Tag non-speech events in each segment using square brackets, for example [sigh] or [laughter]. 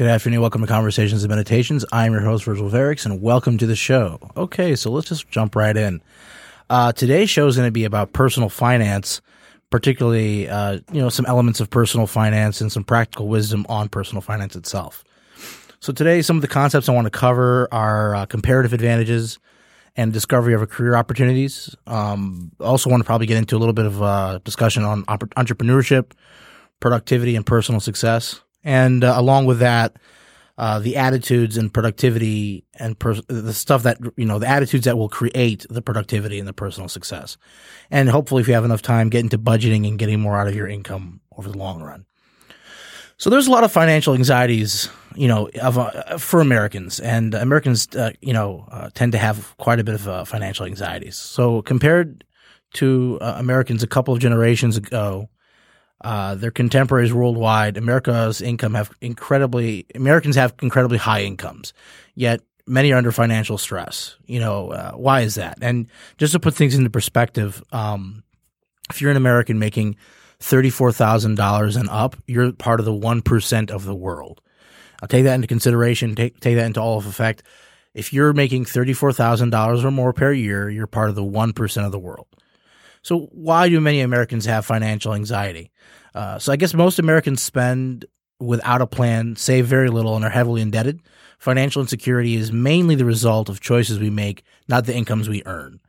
Good afternoon. Welcome to Conversations and Meditations. I'm your host, Virgil Verix, and welcome to the show. Okay, so let's just jump right in. Uh, today's show is going to be about personal finance, particularly, uh, you know, some elements of personal finance and some practical wisdom on personal finance itself. So today, some of the concepts I want to cover are uh, comparative advantages and discovery of career opportunities. Um, also want to probably get into a little bit of uh, discussion on oppor- entrepreneurship, productivity, and personal success. And uh, along with that, uh, the attitudes and productivity and pers- the stuff that, you know, the attitudes that will create the productivity and the personal success. And hopefully, if you have enough time, get into budgeting and getting more out of your income over the long run. So there's a lot of financial anxieties, you know, of, uh, for Americans, and Americans, uh, you know, uh, tend to have quite a bit of uh, financial anxieties. So compared to uh, Americans a couple of generations ago, uh, their contemporaries worldwide, America's income have incredibly Americans have incredibly high incomes, yet many are under financial stress. You know, uh, why is that? And just to put things into perspective, um, if you're an American making thirty-four thousand dollars and up, you're part of the one percent of the world. I'll take that into consideration. Take take that into all of effect. If you're making thirty-four thousand dollars or more per year, you're part of the one percent of the world. So why do many Americans have financial anxiety? Uh, so I guess most Americans spend without a plan, save very little, and are heavily indebted. Financial insecurity is mainly the result of choices we make, not the incomes we earn.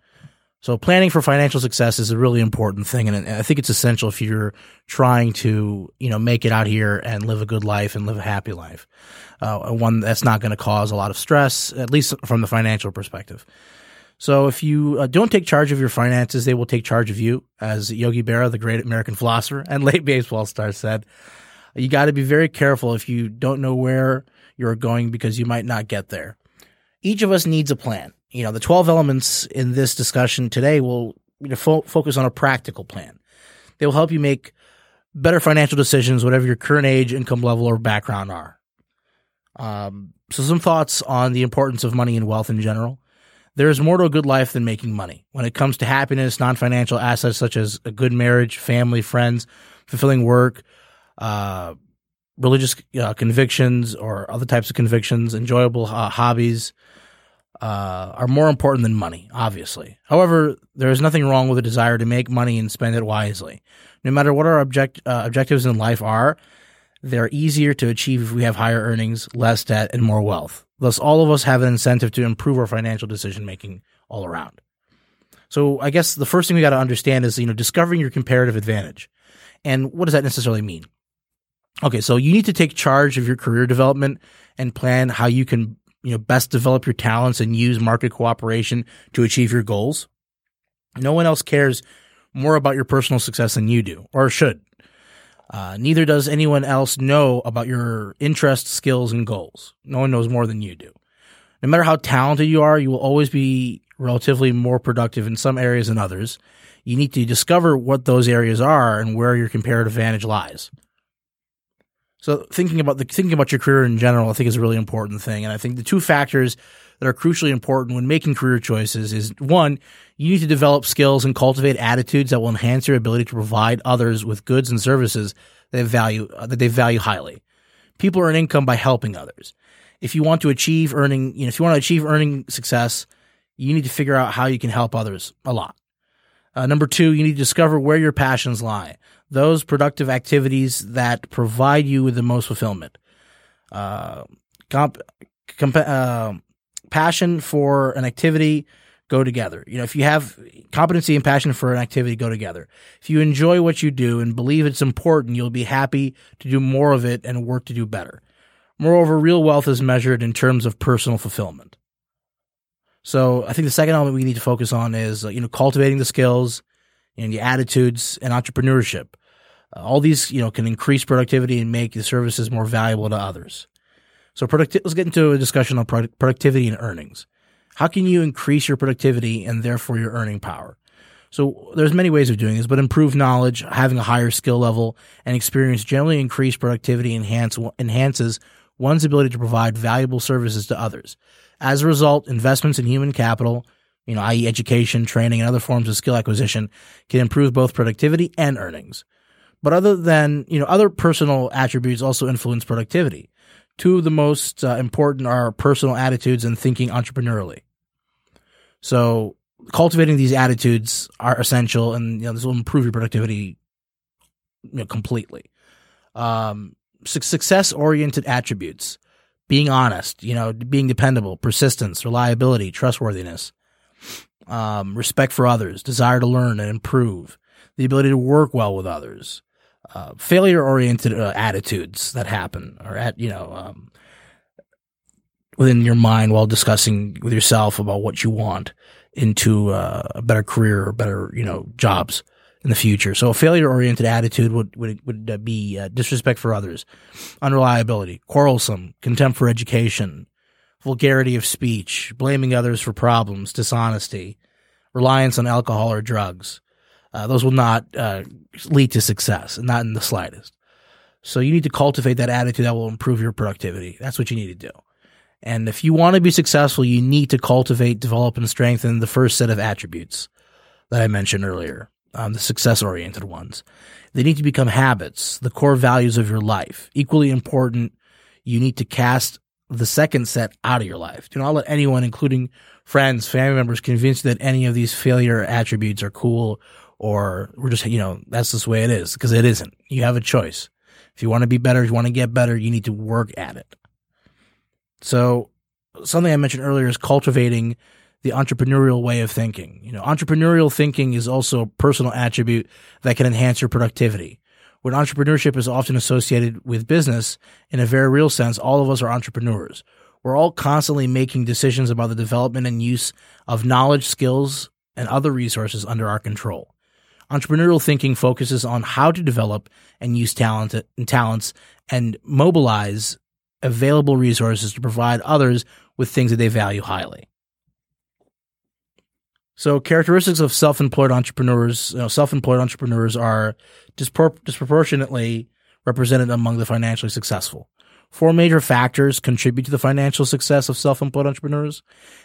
So planning for financial success is a really important thing, and I think it's essential if you're trying to, you know, make it out here and live a good life and live a happy life, uh, one that's not going to cause a lot of stress, at least from the financial perspective. So if you uh, don't take charge of your finances, they will take charge of you. As Yogi Berra, the great American philosopher [laughs] and late baseball star said, you got to be very careful if you don't know where you're going because you might not get there. Each of us needs a plan. You know, the 12 elements in this discussion today will you know, fo- focus on a practical plan. They will help you make better financial decisions, whatever your current age, income level, or background are. Um, so some thoughts on the importance of money and wealth in general. There is more to a good life than making money. When it comes to happiness, non financial assets such as a good marriage, family, friends, fulfilling work, uh, religious uh, convictions, or other types of convictions, enjoyable uh, hobbies, uh, are more important than money, obviously. However, there is nothing wrong with a desire to make money and spend it wisely. No matter what our object, uh, objectives in life are, they're easier to achieve if we have higher earnings, less debt, and more wealth. Thus, all of us have an incentive to improve our financial decision making all around. So, I guess the first thing we got to understand is, you know, discovering your comparative advantage. And what does that necessarily mean? Okay, so you need to take charge of your career development and plan how you can, you know, best develop your talents and use market cooperation to achieve your goals. No one else cares more about your personal success than you do, or should. Uh, neither does anyone else know about your interests, skills, and goals. No one knows more than you do. No matter how talented you are, you will always be relatively more productive in some areas than others. You need to discover what those areas are and where your comparative advantage lies. So thinking about the thinking about your career in general, I think is a really important thing. And I think the two factors that are crucially important when making career choices is one, you need to develop skills and cultivate attitudes that will enhance your ability to provide others with goods and services that they value uh, that they value highly. People earn income by helping others. If you want to achieve earning, you know, if you want to achieve earning success, you need to figure out how you can help others a lot. Uh, number two, you need to discover where your passions lie. Those productive activities that provide you with the most fulfillment. Uh, comp, comp, uh, passion for an activity go together. You know, if you have competency and passion for an activity go together. If you enjoy what you do and believe it's important, you'll be happy to do more of it and work to do better. Moreover, real wealth is measured in terms of personal fulfillment. So I think the second element we need to focus on is, uh, you know, cultivating the skills and the attitudes and entrepreneurship. Uh, all these, you know, can increase productivity and make the services more valuable to others. So producti- let's get into a discussion on product- productivity and earnings. How can you increase your productivity and therefore your earning power? So there's many ways of doing this, but improved knowledge, having a higher skill level, and experience generally increase productivity enhance, enhances one's ability to provide valuable services to others. As a result, investments in human capital, you know, i.e. education, training, and other forms of skill acquisition can improve both productivity and earnings. But other than, you know, other personal attributes also influence productivity. Two of the most uh, important are personal attitudes and thinking entrepreneurially. So cultivating these attitudes are essential, and you know, this will improve your productivity you know, completely. Um, su- success-oriented attributes: being honest, you know, being dependable, persistence, reliability, trustworthiness, um, respect for others, desire to learn and improve, the ability to work well with others, uh, failure oriented uh, attitudes that happen or at you know um, within your mind while discussing with yourself about what you want into uh, a better career or better you know jobs in the future. So a failure oriented attitude would would would uh, be uh, disrespect for others, unreliability, quarrelsome, contempt for education, vulgarity of speech, blaming others for problems, dishonesty, reliance on alcohol or drugs. Uh, those will not uh, lead to success, not in the slightest. So you need to cultivate that attitude that will improve your productivity. That's what you need to do. And if you want to be successful, you need to cultivate, develop, and strengthen the first set of attributes that I mentioned earlier, um, the success oriented ones. They need to become habits, the core values of your life. Equally important, you need to cast the second set out of your life. Do not let anyone, including friends, family members, convince you that any of these failure attributes are cool or we're just, you know, that's just the way it is because it isn't. You have a choice. If you want to be better, if you want to get better, you need to work at it. So something I mentioned earlier is cultivating the entrepreneurial way of thinking. You know, entrepreneurial thinking is also a personal attribute that can enhance your productivity. When entrepreneurship is often associated with business, in a very real sense, all of us are entrepreneurs. We're all constantly making decisions about the development and use of knowledge, skills, and other resources under our control. Entrepreneurial thinking focuses on how to develop and use talent and talents and mobilize available resources to provide others with things that they value highly. So, characteristics of self-employed entrepreneurs, you know, self-employed entrepreneurs are disproportionately represented among the financially successful. Four major factors contribute to the financial success of self-employed entrepreneurs,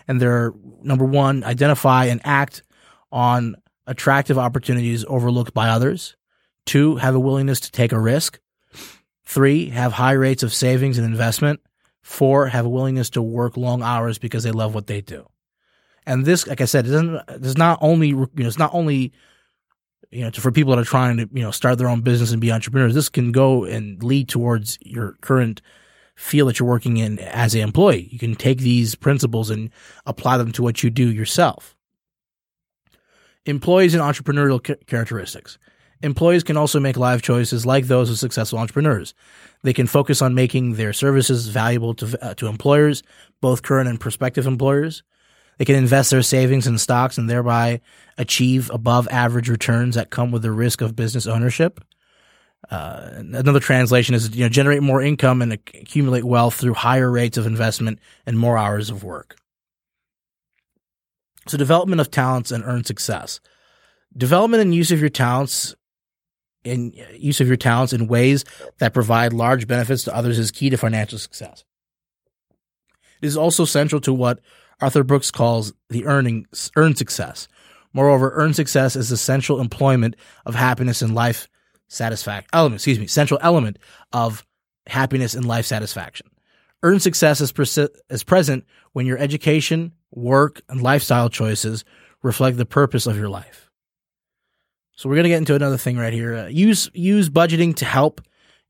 and they're number one, identify and act on attractive opportunities overlooked by others. Two, have a willingness to take a risk. Three, have high rates of savings and investment. Four, have a willingness to work long hours because they love what they do. And this, like I said, it doesn't, it's not only, you know, it's not only, you know, for people that are trying to, you know, start their own business and be entrepreneurs. This can go and lead towards your current field that you're working in as an employee. You can take these principles and apply them to what you do yourself. Employees and entrepreneurial characteristics. Employees can also make life choices like those of successful entrepreneurs. They can focus on making their services valuable to, uh, to employers, both current and prospective employers. They can invest their savings in stocks and thereby achieve above average returns that come with the risk of business ownership. Uh, another translation is you know generate more income and accumulate wealth through higher rates of investment and more hours of work. So development of talents and earn success. Development and use of your talents in uh, use of your talents in ways that provide large benefits to others is key to financial success. It is also central to what Arthur Brooks calls the earning earn success. Moreover, earn success is the central employment of happiness and life satisfaction oh, element, excuse me, central element of happiness and life satisfaction. Earn success is, pre- is present when your education, work, and lifestyle choices reflect the purpose of your life. So we're gonna get into another thing right here. Uh, use use budgeting to help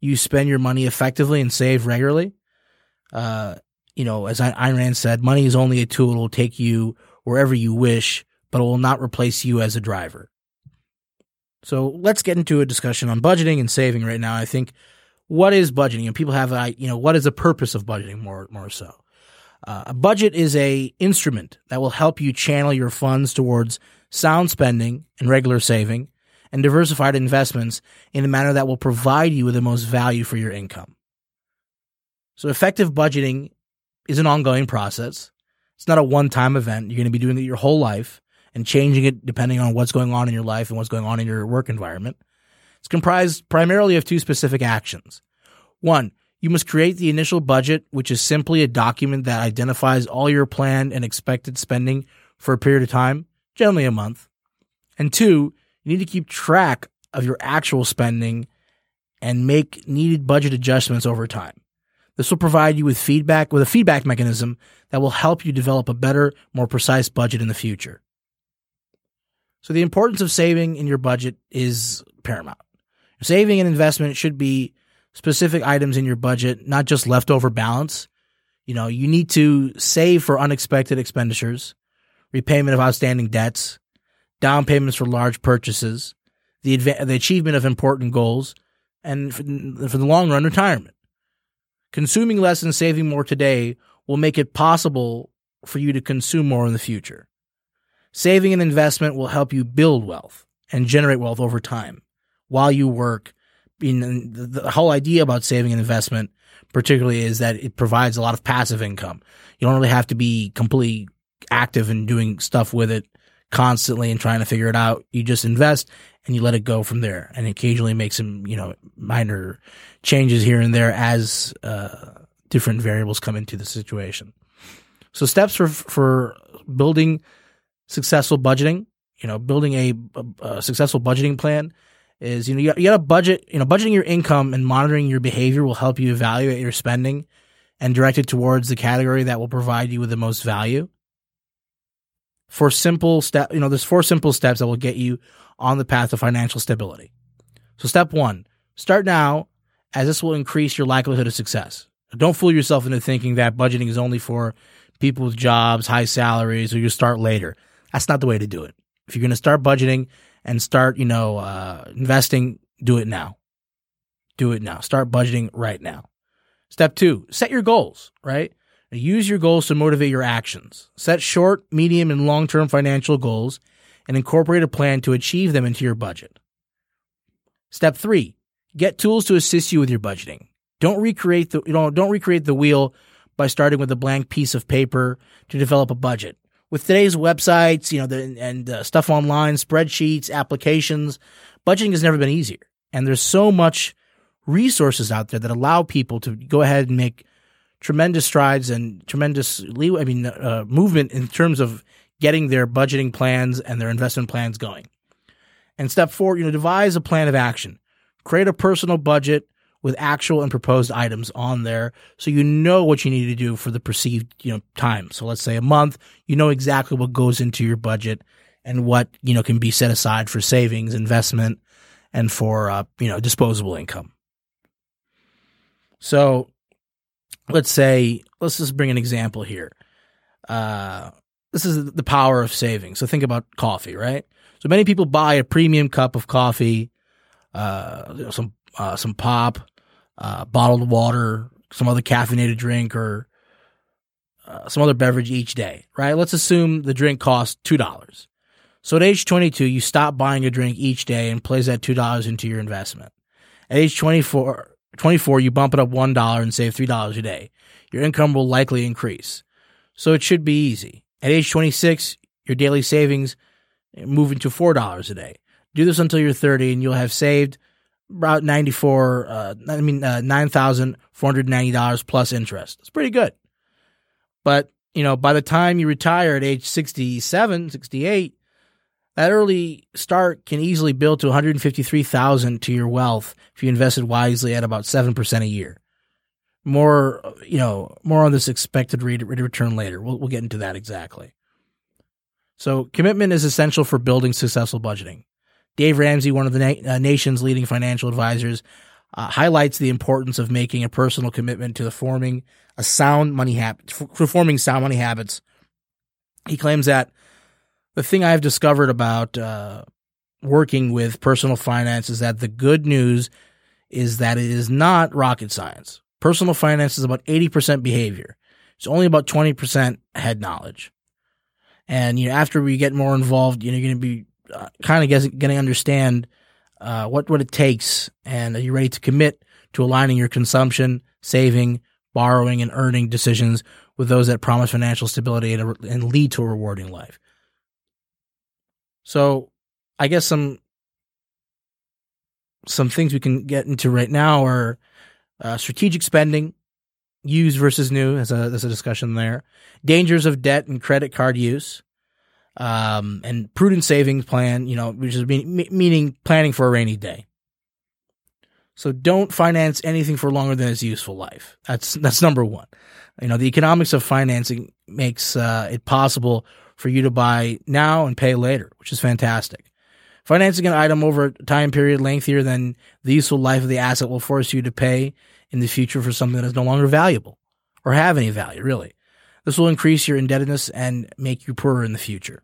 you spend your money effectively and save regularly. Uh, you know, as Ayn Rand said, money is only a tool. It will take you wherever you wish, but it will not replace you as a driver. So let's get into a discussion on budgeting and saving right now. I think what is budgeting? And people have, you know, what is the purpose of budgeting more, more so? Uh, a budget is a instrument that will help you channel your funds towards sound spending and regular saving and diversified investments in a manner that will provide you with the most value for your income. So effective budgeting is an ongoing process. It's not a one-time event. You're going to be doing it your whole life and changing it depending on what's going on in your life and what's going on in your work environment. It's comprised primarily of two specific actions. One, you must create the initial budget, which is simply a document that identifies all your planned and expected spending for a period of time, generally a month. And two, you need to keep track of your actual spending and make needed budget adjustments over time. This will provide you with feedback with a feedback mechanism that will help you develop a better, more precise budget in the future. So the importance of saving in your budget is paramount. Saving and investment should be specific items in your budget, not just leftover balance. You know, you need to save for unexpected expenditures, repayment of outstanding debts, down payments for large purchases, the, adva- the achievement of important goals, and for, for the long run, retirement. Consuming less and saving more today will make it possible for you to consume more in the future. Saving and investment will help you build wealth and generate wealth over time while you work. In the, the whole idea about saving and investment, particularly, is that it provides a lot of passive income. You don't really have to be completely active and doing stuff with it constantly and trying to figure it out. You just invest and you let it go from there and occasionally make some, you know, minor changes here and there as, uh, different variables come into the situation. So steps for, for building successful budgeting, you know, building a, a, a successful budgeting plan is, you know, you got, you got to budget, you know, budgeting your income and monitoring your behavior will help you evaluate your spending and direct it towards the category that will provide you with the most value for simple step, you know, there's four simple steps that will get you on the path to financial stability. So step one, start now as this will increase your likelihood of success. Don't fool yourself into thinking that budgeting is only for people with jobs, high salaries, or you start later. That's not the way to do it. If you're going to start budgeting and start, you know, uh, investing, do it now. Do it now. Start budgeting right now. Step two, set your goals, right? Use your goals to motivate your actions. Set short, medium, and long term financial goals and incorporate a plan to achieve them into your budget. Step three, get tools to assist you with your budgeting. Don't recreate the, you know, don't recreate the wheel by starting with a blank piece of paper to develop a budget. With today's websites, you know, the, and uh, stuff online, spreadsheets, applications, budgeting has never been easier. And there's so much resources out there that allow people to go ahead and make tremendous strides and tremendous leeway, I mean, uh, movement in terms of getting their budgeting plans and their investment plans going. And step four, you know, devise a plan of action. Create a personal budget with actual and proposed items on there so you know what you need to do for the perceived, you know, time. So let's say a month, you know exactly what goes into your budget and what, you know, can be set aside for savings, investment, and for, uh, you know, disposable income. So let's say, let's just bring an example here. Uh, this is the power of saving. So think about coffee, right? So many people buy a premium cup of coffee, uh, some uh, some pop, uh, bottled water, some other caffeinated drink, or uh, some other beverage each day, right? Let's assume the drink costs two dollars. So at age 22, you stop buying a drink each day and place that two dollars into your investment. At age 24, 24, you bump it up $1 and save $3 a day. Your income will likely increase. So it should be easy. At age 26, your daily savings move into $4 a day. Do this until you're 30 and you'll have saved about 94, uh, I mean, uh, $9,490 plus interest. It's pretty good. But, you know, by the time you retire at age 67, 68, that early start can easily build to 153,000 to your wealth if you invested wisely at about 7% a year. More, you know, more on this expected rate of return later. We'll, we'll get into that exactly. So commitment is essential for building successful budgeting. Dave Ramsey, one of the na- uh, nation's leading financial advisors, uh, highlights the importance of making a personal commitment to the forming a sound money habit, for forming sound money habits. He claims that the thing I've discovered about uh, working with personal finance is that the good news is that it is not rocket science. Personal finance is about 80% behavior. It's only about 20% head knowledge. And you know, after we get more involved, you know, you're going to be uh, kind of getting to understand uh, what what it takes, and are you ready to commit to aligning your consumption, saving, borrowing, and earning decisions with those that promise financial stability and, a, and lead to a rewarding life. So, I guess some some things we can get into right now are uh, strategic spending, used versus new. As a as a discussion there. Dangers of debt and credit card use, um, and prudent savings plan. You know, which is mean, meaning planning for a rainy day. So don't finance anything for longer than its useful life. That's that's number one. You know, the economics of financing makes uh, it possible for you to buy now and pay later, which is fantastic. Financing an item over a time period lengthier than the useful life of the asset will force you to pay in the future for something that is no longer valuable or have any value, really. This will increase your indebtedness and make you poorer in the future.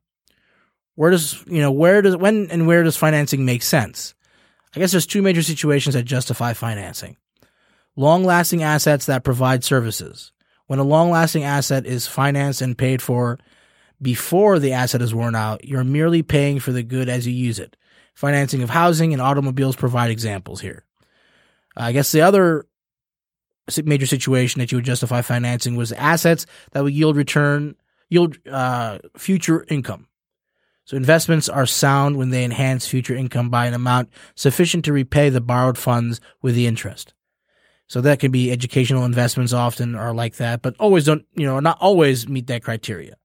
Where does, you know, where does, when and where does financing make sense? I guess there's two major situations that justify financing. Long lasting assets that provide services. When a long lasting asset is financed and paid for before the asset is worn out, you're merely paying for the good as you use it. Financing of housing and automobiles provide examples here. I guess the other major situation that you would justify financing was assets that would yield return, yield uh, future income. So investments are sound when they enhance future income by an amount sufficient to repay the borrowed funds with the interest. So that can be educational investments often are like that, but always don't, you know, not always meet that criteria.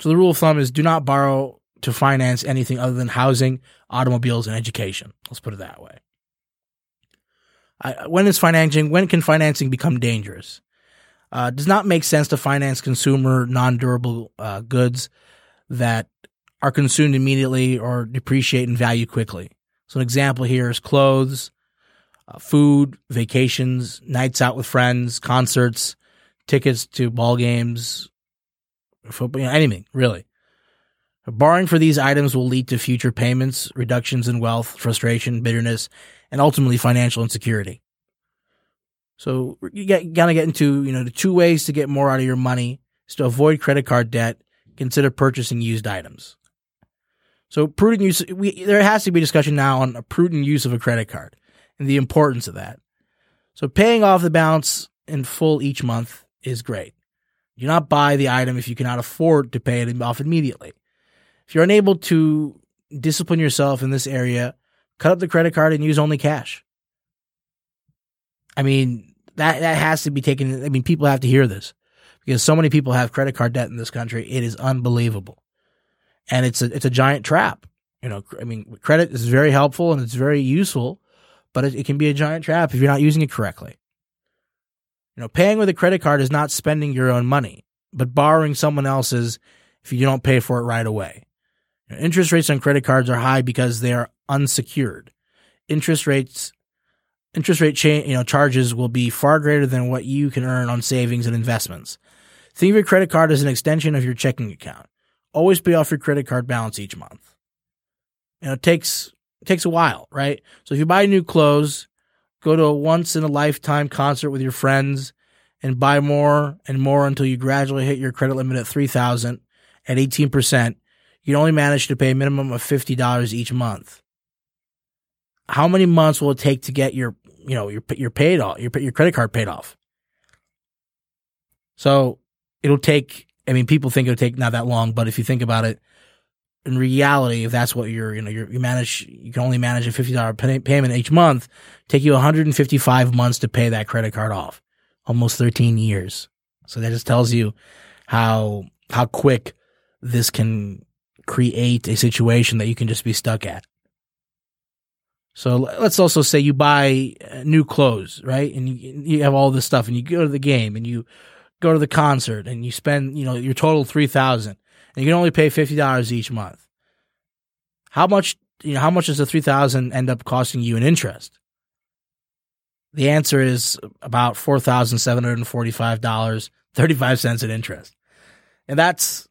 So the rule of thumb is do not borrow to finance anything other than housing, automobiles, and education. Let's put it that way. I, when is financing? When can financing become dangerous? Uh, does not make sense to finance consumer non-durable uh, goods that are consumed immediately or depreciate in value quickly. So an example here is clothes, uh, food, vacations, nights out with friends, concerts, tickets to ball games, football, you know, anything really. Borrowing for these items will lead to future payments, reductions in wealth, frustration, bitterness, and ultimately financial insecurity. So you get, gotta get into, you know, the two ways to get more out of your money is to avoid credit card debt, consider purchasing used items. So prudent use, we, there has to be discussion now on a prudent use of a credit card and the importance of that. So paying off the balance in full each month is great. Do not buy the item if you cannot afford to pay it off immediately. If you're unable to discipline yourself in this area, cut up the credit card and use only cash. I mean, that that has to be taken. I mean, people have to hear this because so many people have credit card debt in this country. It is unbelievable, and it's a it's a giant trap. You know, I mean, credit is very helpful and it's very useful, but it, it can be a giant trap if you're not using it correctly. You know, paying with a credit card is not spending your own money, but borrowing someone else's if you don't pay for it right away. You know, interest rates on credit cards are high because they are unsecured. Interest rates interest rate cha- you know charges will be far greater than what you can earn on savings and investments. Think of your credit card as an extension of your checking account. Always pay off your credit card balance each month. You know, it takes it takes a while, right? So if you buy new clothes, go to a once in a lifetime concert with your friends and buy more and more until you gradually hit your credit limit at 3000 at 18%, you only manage to pay a minimum of $50 each month. How many months will it take to get your, you know, your, your paid off, your, your credit card paid off? So it'll take, I mean, people think it'll take not that long, but if you think about it, in reality, if that's what you're, you know, you're, you manage, you can only manage a $50 pay- payment each month, take you 155 months to pay that credit card off. Almost 13 years. So that just tells you how, how quick this can create a situation that you can just be stuck at. So let's also say you buy uh, new clothes, right? And you, you have all this stuff and you go to the game and you go to the concert and you spend, you know, your total 3000 and you can only pay $50 each month. How much you know, how much does the 3000 end up costing you in interest? The answer is about $4,745, 35 cents in interest. And that's,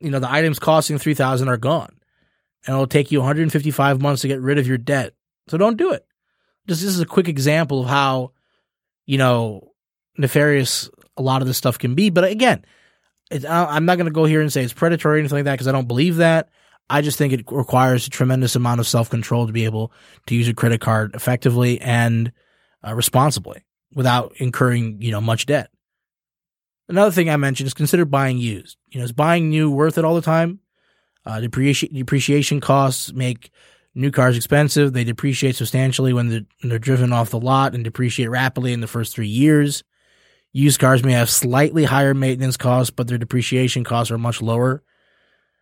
you know, the items costing 3000 are gone. And it'll take you 155 months to get rid of your debt. So don't do it. Just this is a quick example of how, you know, nefarious a lot of this stuff can be. But again, I'm not going to go here and say it's predatory or anything like that because I don't believe that. I just think it requires a tremendous amount of self control to be able to use a credit card effectively and uh, responsibly without incurring, you know, much debt. Another thing I mentioned is consider buying used. You know, is buying new worth it all the time? Uh, depreciation depreciation costs make new cars expensive. They depreciate substantially when they're, when they're driven off the lot and depreciate rapidly in the first three years. Used cars may have slightly higher maintenance costs, but their depreciation costs are much lower.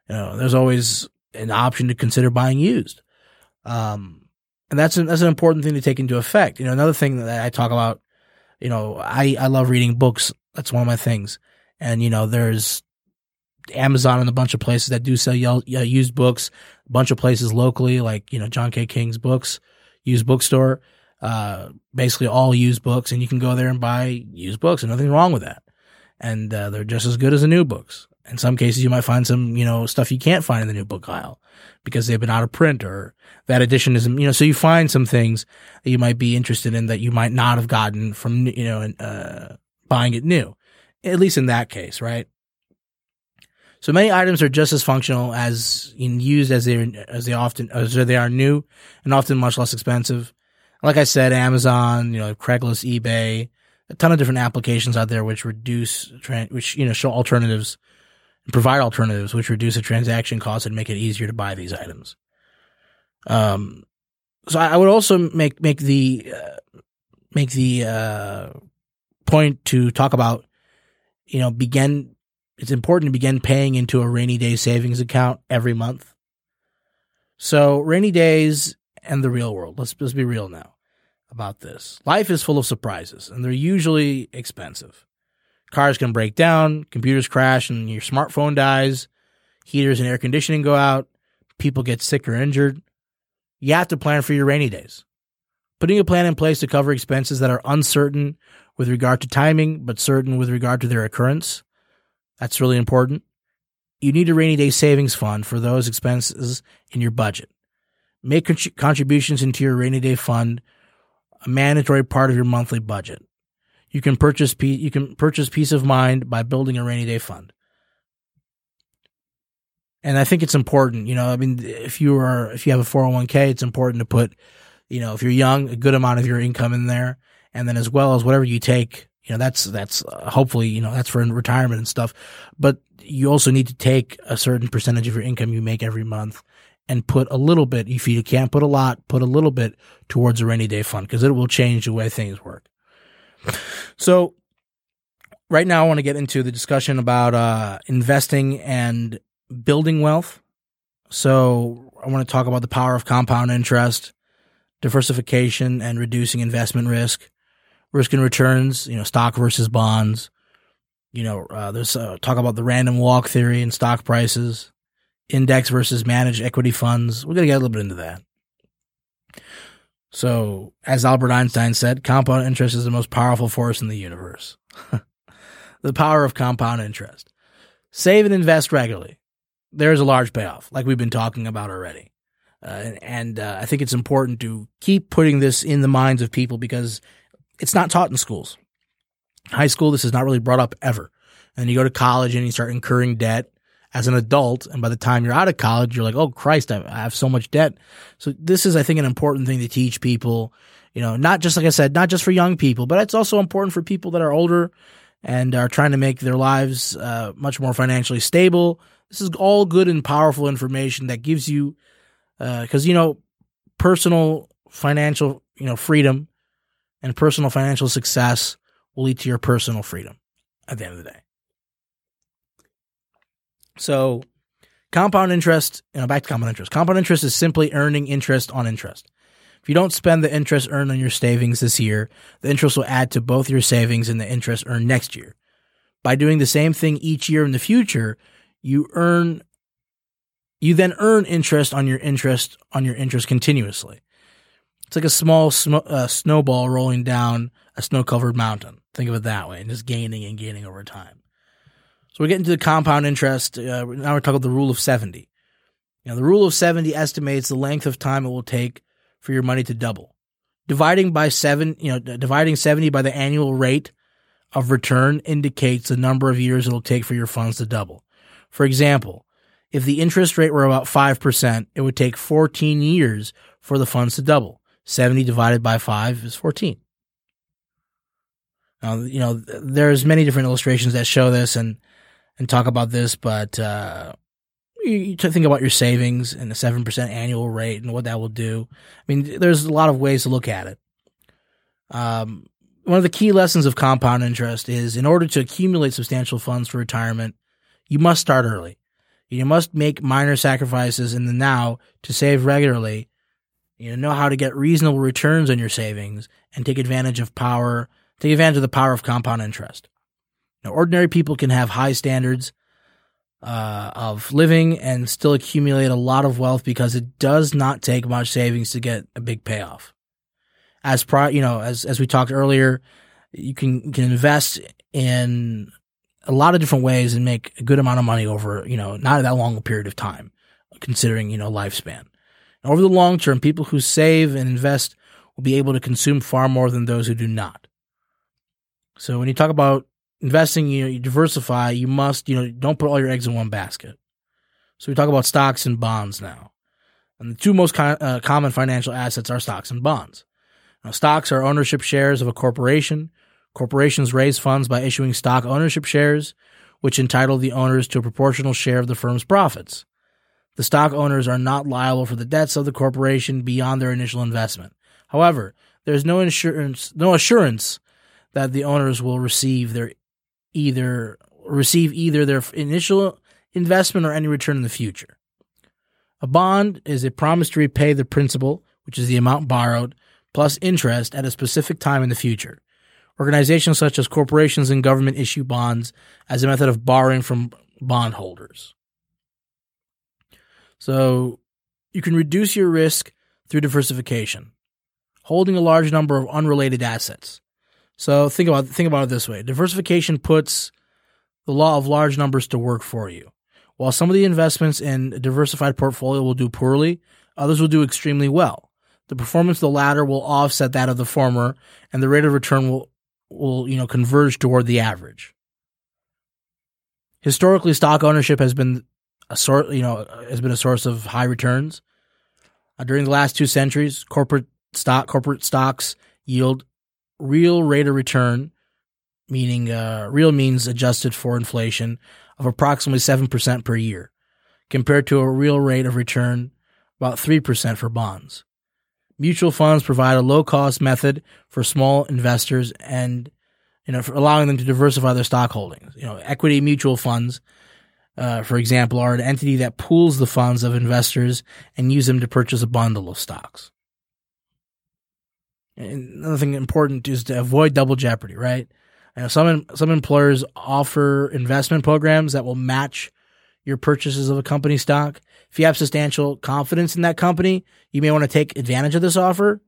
You know, there's always an option to consider buying used. Um, and that's an, that's an important thing to take into effect. You know, another thing that I talk about, you know, I, I love reading books. That's one of my things. And, you know, there's Amazon and a bunch of places that do sell used books, a bunch of places locally, like, you know, John K. King's books, used bookstore, uh, basically all used books. And you can go there and buy used books and nothing wrong with that. And, uh, they're just as good as the new books. In some cases, you might find some, you know, stuff you can't find in the new book aisle because they've been out of print or that edition isn't, you know, so you find some things that you might be interested in that you might not have gotten from, you know, uh, buying it new. At least in that case, right? So many items are just as functional as in used as they as they often as they are new, and often much less expensive. Like I said, Amazon, you know, Craigslist, eBay, a ton of different applications out there which reduce, which you know, show alternatives, and provide alternatives which reduce the transaction cost and make it easier to buy these items. Um, so I would also make make the uh, make the uh, point to talk about, you know, begin it's important to begin paying into a rainy day savings account every month. So, rainy days and the real world. Let's let's be real now about this. Life is full of surprises, and they're usually expensive. Cars can break down, computers crash, and your smartphone dies. Heaters and air conditioning go out. People get sick or injured. You have to plan for your rainy days. Putting a plan in place to cover expenses that are uncertain with regard to timing, but certain with regard to their occurrence that's really important. You need a rainy day savings fund for those expenses in your budget. Make contributions into your rainy day fund a mandatory part of your monthly budget. You can purchase you can purchase peace of mind by building a rainy day fund. And I think it's important, you know, I mean if you are if you have a 401k, it's important to put, you know, if you're young, a good amount of your income in there and then as well as whatever you take you know, that's, that's uh, hopefully, you know, that's for retirement and stuff. But you also need to take a certain percentage of your income you make every month and put a little bit, if you can't put a lot, put a little bit towards a rainy day fund because it will change the way things work. So right now I want to get into the discussion about, uh, investing and building wealth. So I want to talk about the power of compound interest, diversification and reducing investment risk risk and returns, you know, stock versus bonds. You know, uh, there's uh, talk about the random walk theory and stock prices, index versus managed equity funds. We're going to get a little bit into that. So, as Albert Einstein said, compound interest is the most powerful force in the universe. [laughs] the power of compound interest. Save and invest regularly. There's a large payoff, like we've been talking about already. Uh, and uh, I think it's important to keep putting this in the minds of people because it's not taught in schools. High school, this is not really brought up ever. And you go to college and you start incurring debt as an adult. And by the time you're out of college, you're like, oh Christ, I have so much debt. So this is, I think, an important thing to teach people, you know, not just, like I said, not just for young people, but it's also important for people that are older and are trying to make their lives uh, much more financially stable. This is all good and powerful information that gives you, because, uh, you know, personal financial, you know, freedom and personal financial success will lead to your personal freedom at the end of the day. So, compound interest, you know, back to compound interest. Compound interest is simply earning interest on interest. If you don't spend the interest earned on your savings this year, the interest will add to both your savings and the interest earned next year. By doing the same thing each year in the future, you earn You then earn interest on your interest on your interest continuously. It's like a small sm- uh, snowball rolling down a snow covered mountain. Think of it that way, and just gaining and gaining over time. So we're getting to the compound interest. Uh, now we're talking about the rule of 70. Now, the rule of 70 estimates the length of time it will take for your money to double. Dividing by seven, you know, dividing 70 by the annual rate of return indicates the number of years it'll take for your funds to double. For example, if the interest rate were about 5%, it would take 14 years for the funds to double. 70 divided by 5 is 14. Now, you know, there's many different illustrations that show this and, and talk about this, but, uh, you, you think about your savings and the 7% annual rate and what that will do. I mean, there's a lot of ways to look at it. Um, one of the key lessons of compound interest is in order to accumulate substantial funds for retirement, you must start early. You must make minor sacrifices in the now to save regularly. You know how to get reasonable returns on your savings and take advantage of power, take advantage of the power of compound interest. Now, ordinary people can have high standards uh, of living and still accumulate a lot of wealth because it does not take much savings to get a big payoff. As pro, you know, as as we talked earlier, you can can invest in a lot of different ways and make a good amount of money over you know not that long a period of time, considering you know lifespan. And over the long term, people who save and invest will be able to consume far more than those who do not. So when you talk about investing, you know, you diversify, you must, you know, don't put all your eggs in one basket. So we talk about stocks and bonds now. And the two most con- uh, common financial assets are stocks and bonds. Now, stocks are ownership shares of a corporation. Corporations raise funds by issuing stock ownership shares, which entitle the owners to a proportional share of the firm's profits. The stock owners are not liable for the debts of the corporation beyond their initial investment. However, there is no insurance, no assurance that the owners will receive their either receive either their initial investment or any return in the future. A bond is a promise to repay the principal, which is the amount borrowed, plus interest at a specific time in the future. Organizations such as corporations and government issue bonds as a method of borrowing from bondholders. So you can reduce your risk through diversification, holding a large number of unrelated assets. So think about think about it this way: diversification puts the law of large numbers to work for you. While some of the investments in a diversified portfolio will do poorly, others will do extremely well. The performance of the latter will offset that of the former, and the rate of return will will you know converge toward the average. Historically, stock ownership has been a sort you know has been a source of high returns. Uh, during the last two centuries, corporate stock corporate stocks yield real rate of return, meaning uh, real means adjusted for inflation, of approximately 7% per year, compared to a real rate of return about 3% for bonds. Mutual funds provide a low cost method for small investors and you know, allowing them to diversify their stock holdings. You know, equity mutual funds, uh, for example, are an entity that pools the funds of investors and use them to purchase a bundle of stocks. And another thing important is to avoid double jeopardy, right? You know, some some employers offer investment programs that will match your purchases of a company stock. If you have substantial confidence in that company, you may want to take advantage of this offer.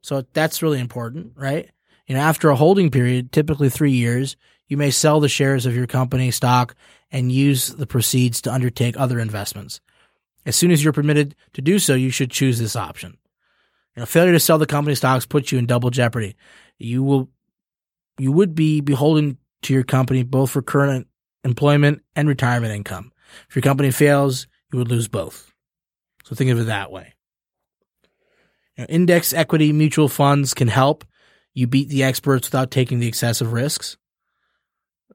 So that's really important, right? You know, after a holding period, typically three years, you may sell the shares of your company stock and use the proceeds to undertake other investments. As soon as you're permitted to do so, you should choose this option. Failure to sell the company stocks puts you in double jeopardy. You will, you would be beholden to your company both for current employment and retirement income. If your company fails, you would lose both. So think of it that way. You know, index equity mutual funds can help you beat the experts without taking the excessive risks.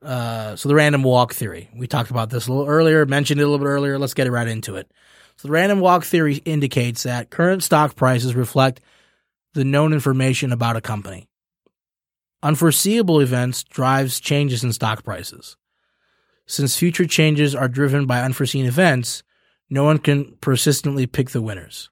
Uh, so the random walk theory. We talked about this a little earlier, mentioned it a little bit earlier. Let's get right into it. So the random walk theory indicates that current stock prices reflect the known information about a company. Unforeseeable events drives changes in stock prices. Since future changes are driven by unforeseen events, no one can persistently pick the winners.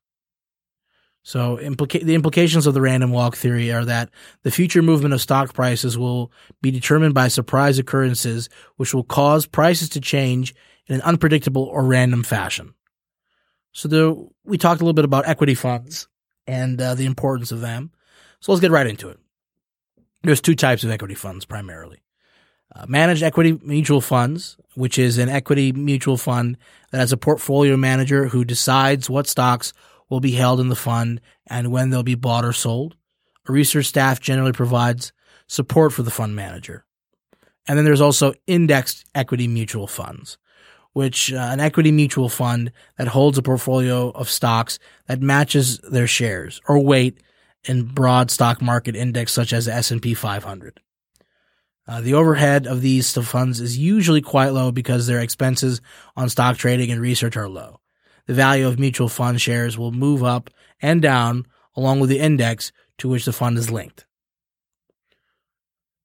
So implica- the implications of the random walk theory are that the future movement of stock prices will be determined by surprise occurrences which will cause prices to change in an unpredictable or random fashion. So the, we talked a little bit about equity funds and uh, the importance of them. So let's get right into it. There's two types of equity funds primarily. Uh, managed equity mutual funds, which is an equity mutual fund that has a portfolio manager who decides what stocks will be held in the fund and when they'll be bought or sold. A research staff generally provides support for the fund manager. And then there's also indexed equity mutual funds, which uh, an equity mutual fund that holds a portfolio of stocks that matches their shares or weight in broad stock market index such as the S&P 500. Uh, the overhead of these funds is usually quite low because their expenses on stock trading and research are low. The value of mutual fund shares will move up and down along with the index to which the fund is linked.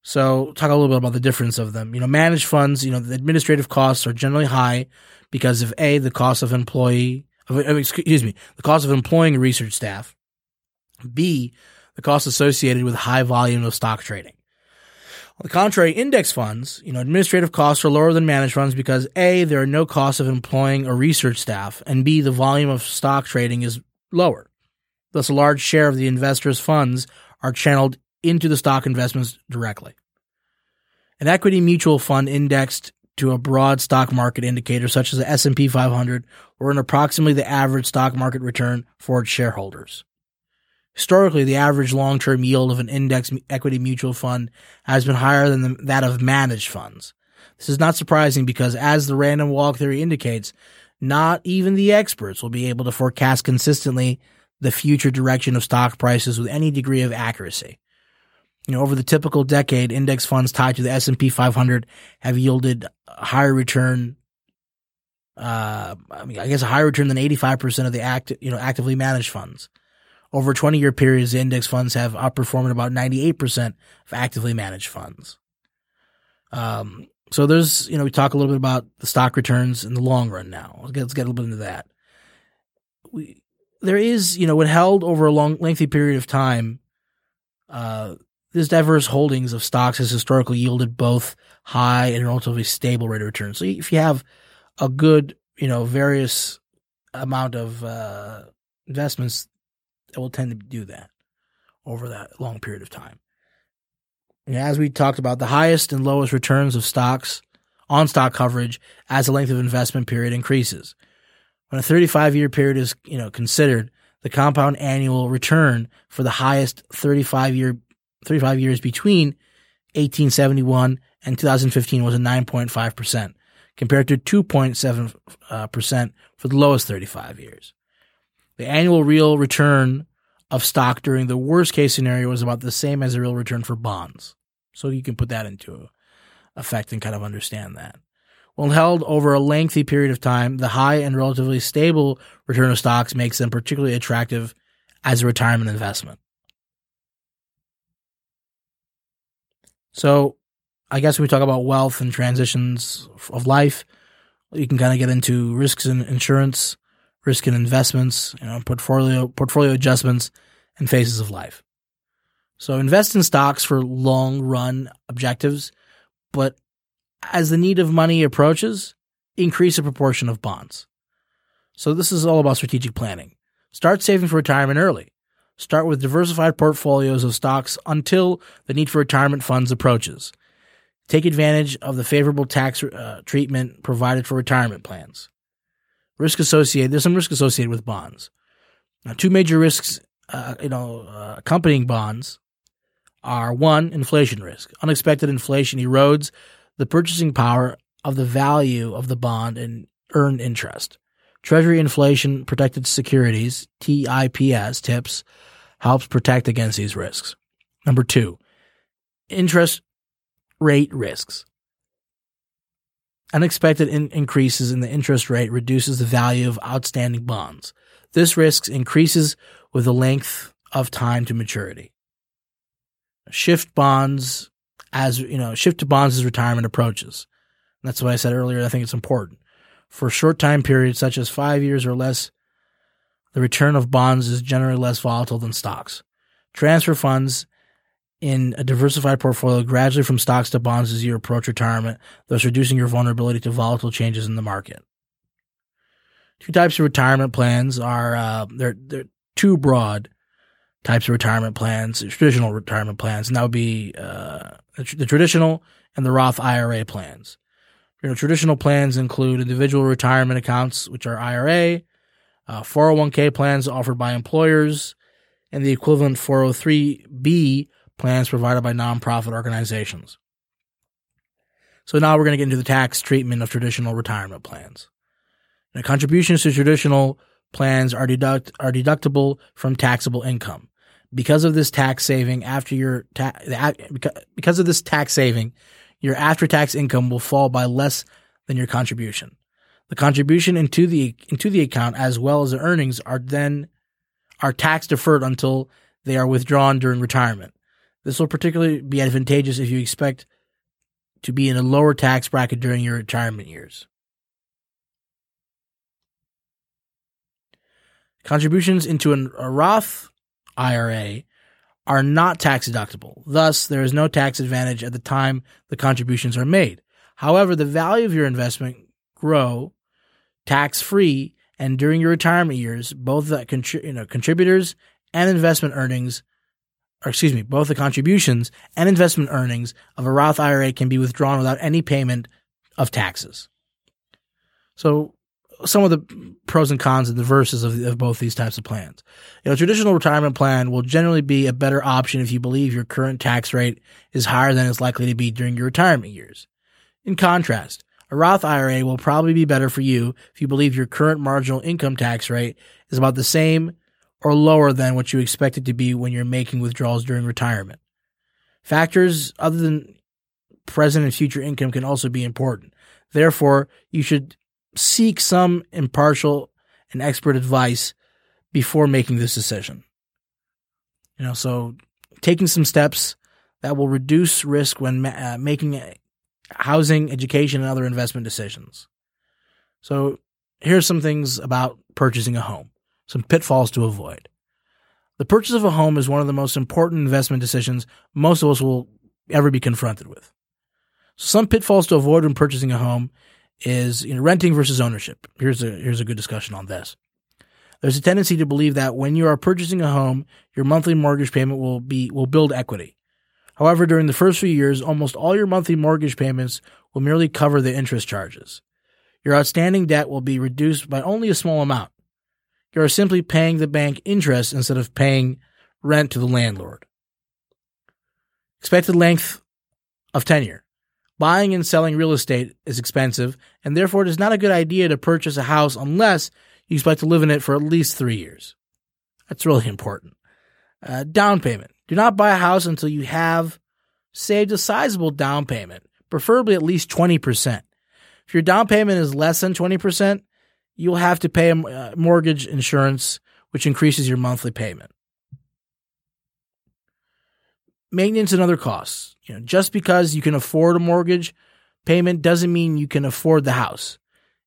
So talk a little bit about the difference of them. You know, managed funds, you know, the administrative costs are generally high because of A, the cost of employee, of, excuse me, the cost of employing research staff. B, the cost associated with high volume of stock trading. On the contrary, index funds, you know, administrative costs are lower than managed funds because A, there are no costs of employing a research staff, and B, the volume of stock trading is lower. Thus, a large share of the investor's funds are channeled into the stock investments directly. An equity mutual fund indexed to a broad stock market indicator such as the S&P 500 will earn approximately the average stock market return for its shareholders. Historically, the average long-term yield of an index equity mutual fund has been higher than the, that of managed funds. This is not surprising because as the random walk theory indicates, not even the experts will be able to forecast consistently the future direction of stock prices with any degree of accuracy. You know, over the typical decade, index funds tied to the S&P 500 have yielded higher return. Uh, I mean, I guess a higher return than 85% of the act, you know, actively managed funds. Over 20 year periods, the index funds have outperformed about 98% of actively managed funds. Um, so there's, you know, we talk a little bit about the stock returns in the long run now. Let's get, let's get a little bit into that. We, there is, you know, when held over a long, lengthy period of time, uh, this diverse holdings of stocks has historically yielded both high and relatively stable rate of return. So if you have a good, you know, various amount of uh, investments, it will tend to do that over that long period of time. And as we talked about, the highest and lowest returns of stocks on stock coverage as the length of investment period increases. When a 35 year period is, you know, considered, the compound annual return for the highest 35 year 35 years between 1871 and 2015 was a 9.5%, compared to 2.7% uh, for the lowest 35 years. The annual real return of stock during the worst case scenario was about the same as the real return for bonds. So you can put that into effect and kind of understand that. When held over a lengthy period of time, the high and relatively stable return of stocks makes them particularly attractive as a retirement investment. So I guess we talk about wealth and transitions of life, you can kind of get into risks in insurance, risk in investments, you know, portfolio portfolio adjustments, and phases of life. So invest in stocks for long run objectives, but as the need of money approaches, increase the proportion of bonds. So this is all about strategic planning. Start saving for retirement early. Start with diversified portfolios of stocks until the need for retirement funds approaches. Take advantage of the favorable tax uh, treatment provided for retirement plans. Risk associated, there's some risk associated with bonds. Now, two major risks, uh, you know, uh, accompanying bonds are one, inflation risk. Unexpected inflation erodes the purchasing power of the value of the bond and earned interest. Treasury inflation protected securities, TIPS, TIPS, helps protect against these risks. Number two, interest rate risks. Unexpected in- increases in the interest rate reduces the value of outstanding bonds. This risk increases with the length of time to maturity. Shift bonds as, you know, shift to bonds as retirement approaches. That's what I said earlier. I think it's important. For short time periods, such as five years or less, the return of bonds is generally less volatile than stocks. Transfer funds in a diversified portfolio gradually from stocks to bonds as you approach retirement, thus reducing your vulnerability to volatile changes in the market. Two types of retirement plans are uh, they're they're two broad types of retirement plans, traditional retirement plans, and that would be uh, the, traditional and the Roth IRA plans. You know, traditional plans include individual retirement accounts, which are IRA, uh, 401k plans offered by employers, and the equivalent 403b plans provided by nonprofit organizations. So now we're going to get into the tax treatment of traditional retirement plans. Now, contributions to traditional plans are deduct are deductible from taxable income. Because of this tax saving, after your ta- because of this tax saving, your after tax income will fall by less than your contribution. The contribution into the into the account as well as the earnings are then are tax deferred until they are withdrawn during retirement. This will particularly be advantageous if you expect to be in a lower tax bracket during your retirement years. Contributions into an, a Roth IRA are not tax deductible. Thus, there is no tax advantage at the time the contributions are made. However, the value of your investment grow tax free and during your retirement years, both the contri- you know, contributors and investment earnings, or excuse me, both the contributions and investment earnings of a Roth IRA can be withdrawn without any payment of taxes. So some of the pros and cons and the verses of, of both these types of plans. You know, traditional retirement plan will generally be a better option if you believe your current tax rate is higher than it's likely to be during your retirement years. In contrast, a Roth IRA will probably be better for you if you believe your current marginal income tax rate is about the same or lower than what you expect it to be when you're making withdrawals during retirement. Factors other than present and future income can also be important. Therefore, you should seek some impartial and expert advice before making this decision. You know, so taking some steps that will reduce risk when uh, making housing, education, and other investment decisions. So here's some things about purchasing a home, some pitfalls to avoid. The purchase of a home is one of the most important investment decisions most of us will ever be confronted with. So some pitfalls to avoid when purchasing a home is you know, renting versus ownership. Here's a here's a good discussion on this. There's a tendency to believe that when you are purchasing a home, your monthly mortgage payment will be will build equity. However, during the first few years, almost all your monthly mortgage payments will merely cover the interest charges. Your outstanding debt will be reduced by only a small amount. You are simply paying the bank interest instead of paying rent to the landlord. Expected length of tenure. Buying and selling real estate is expensive, and therefore it is not a good idea to purchase a house unless you expect to live in it for at least three years. That's really important. Uh, down payment. Do not buy a house until you have saved a sizable down payment, preferably at least 20%. If your down payment is less than 20%, you'll have to pay a uh, mortgage insurance, which increases your monthly payment. Maintenance and other costs. You know, just because you can afford a mortgage payment doesn't mean you can afford the house.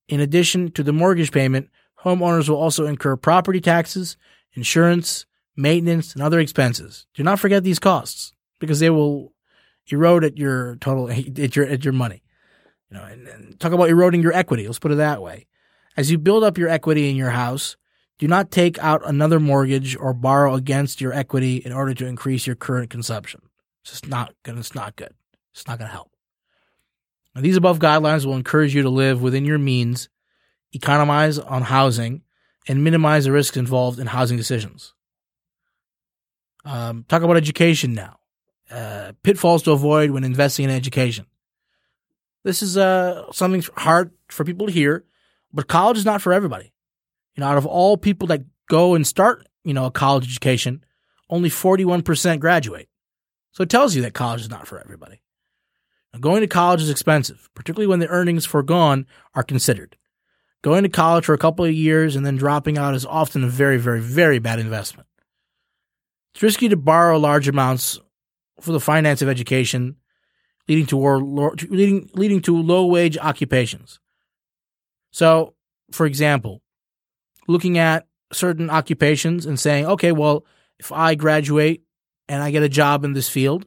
In addition to the mortgage payment, homeowners will also incur property taxes, insurance, maintenance, and other expenses. Do not forget these costs because they will erode at your total at your at your money. You know, and, and talk about eroding your equity. Let's put it that way. As you build up your equity in your house, do not take out another mortgage or borrow against your equity in order to increase your current consumption. It's just not gonna. It's not good. It's not gonna help. These above guidelines will encourage you to live within your means, economize on housing, and minimize the risks involved in housing decisions. Um, talk about education now. Uh, pitfalls to avoid when investing in education. This is uh, something hard for people to hear, but college is not for everybody. You know, out of all people that go and start, you know, a college education, only 41% graduate. So it tells you that college is not for everybody. Now, going to college is expensive, particularly when the earnings foregone are considered. Going to college for a couple of years and then dropping out is often a very, very, very bad investment. It's risky to borrow large amounts for the finance of education, leading to leading leading to low wage occupations. So, for example, looking at certain occupations and saying, okay, well, if I graduate and I get a job in this field,